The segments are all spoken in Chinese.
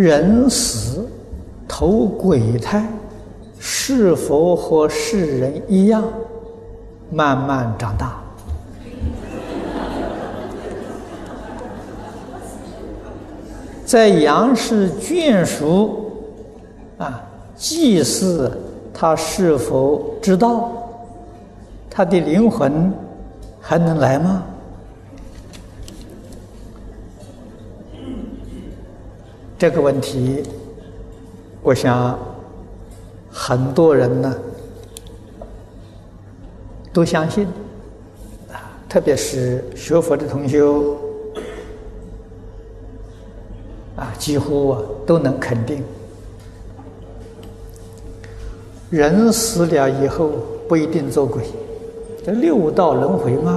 人死投鬼胎，是否和世人一样，慢慢长大？在阳世眷属啊，祭祀他是否知道他的灵魂还能来吗？这个问题，我想很多人呢都相信啊，特别是学佛的同修。啊，几乎啊都能肯定，人死了以后不一定做鬼，这六道轮回嘛，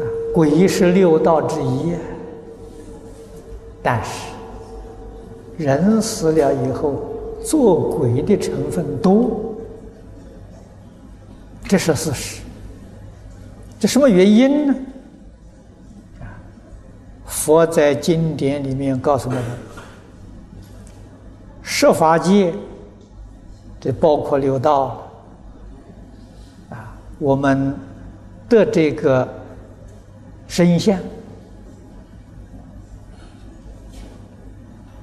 啊，鬼是六道之一，但是人死了以后做鬼的成分多，这是事实。这什么原因呢？佛在经典里面告诉我们：十法界，这包括六道啊，我们的这个身相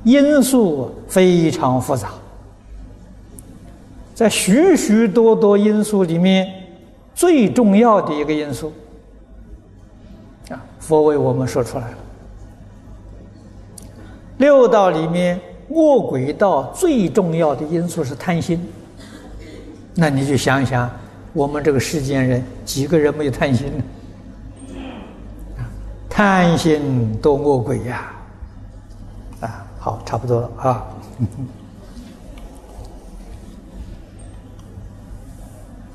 因素非常复杂，在许许多多因素里面，最重要的一个因素啊，佛为我们说出来了。六道里面，饿鬼道最重要的因素是贪心。那你就想想，我们这个世间人几个人没有贪心呢？贪心多饿鬼呀！差不多了啊。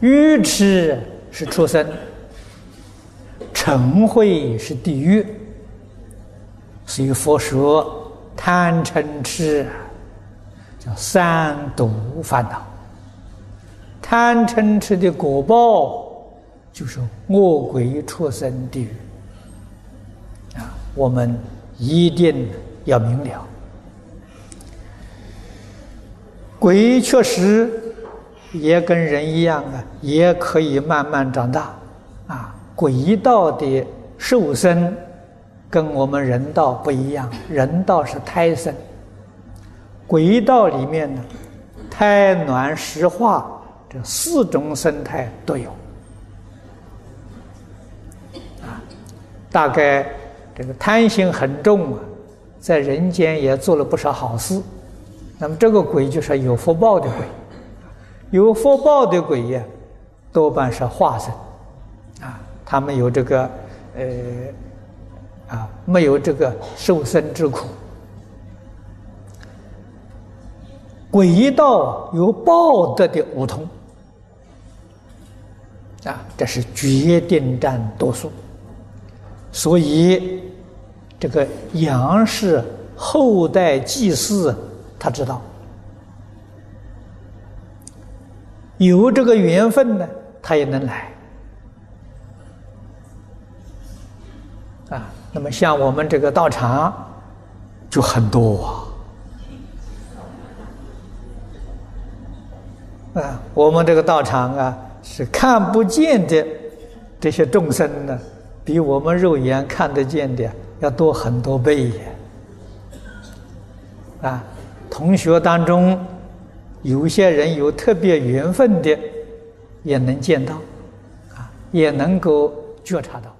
愚痴是畜生，嗔恚是地狱，所以佛说。贪嗔痴叫三毒烦恼，贪嗔痴的果报就是恶鬼畜生地狱啊！我们一定要明了，鬼确实也跟人一样啊，也可以慢慢长大啊！鬼道的受生。跟我们人道不一样，人道是胎生，鬼道里面呢，胎卵湿化这四种生态都有。啊，大概这个贪心很重啊，在人间也做了不少好事。那么这个鬼就是有福报的鬼，有福报的鬼呀，多半是化身，啊，他们有这个呃。啊，没有这个受生之苦。鬼道有报德的五通，啊，这是决定占多数。所以，这个杨氏后代祭祀，他知道有这个缘分呢，他也能来。啊。那么像我们这个道场就很多啊，啊，我们这个道场啊是看不见的这些众生呢，比我们肉眼看得见的要多很多倍呀啊，同学当中有些人有特别缘分的，也能见到，啊，也能够觉察到。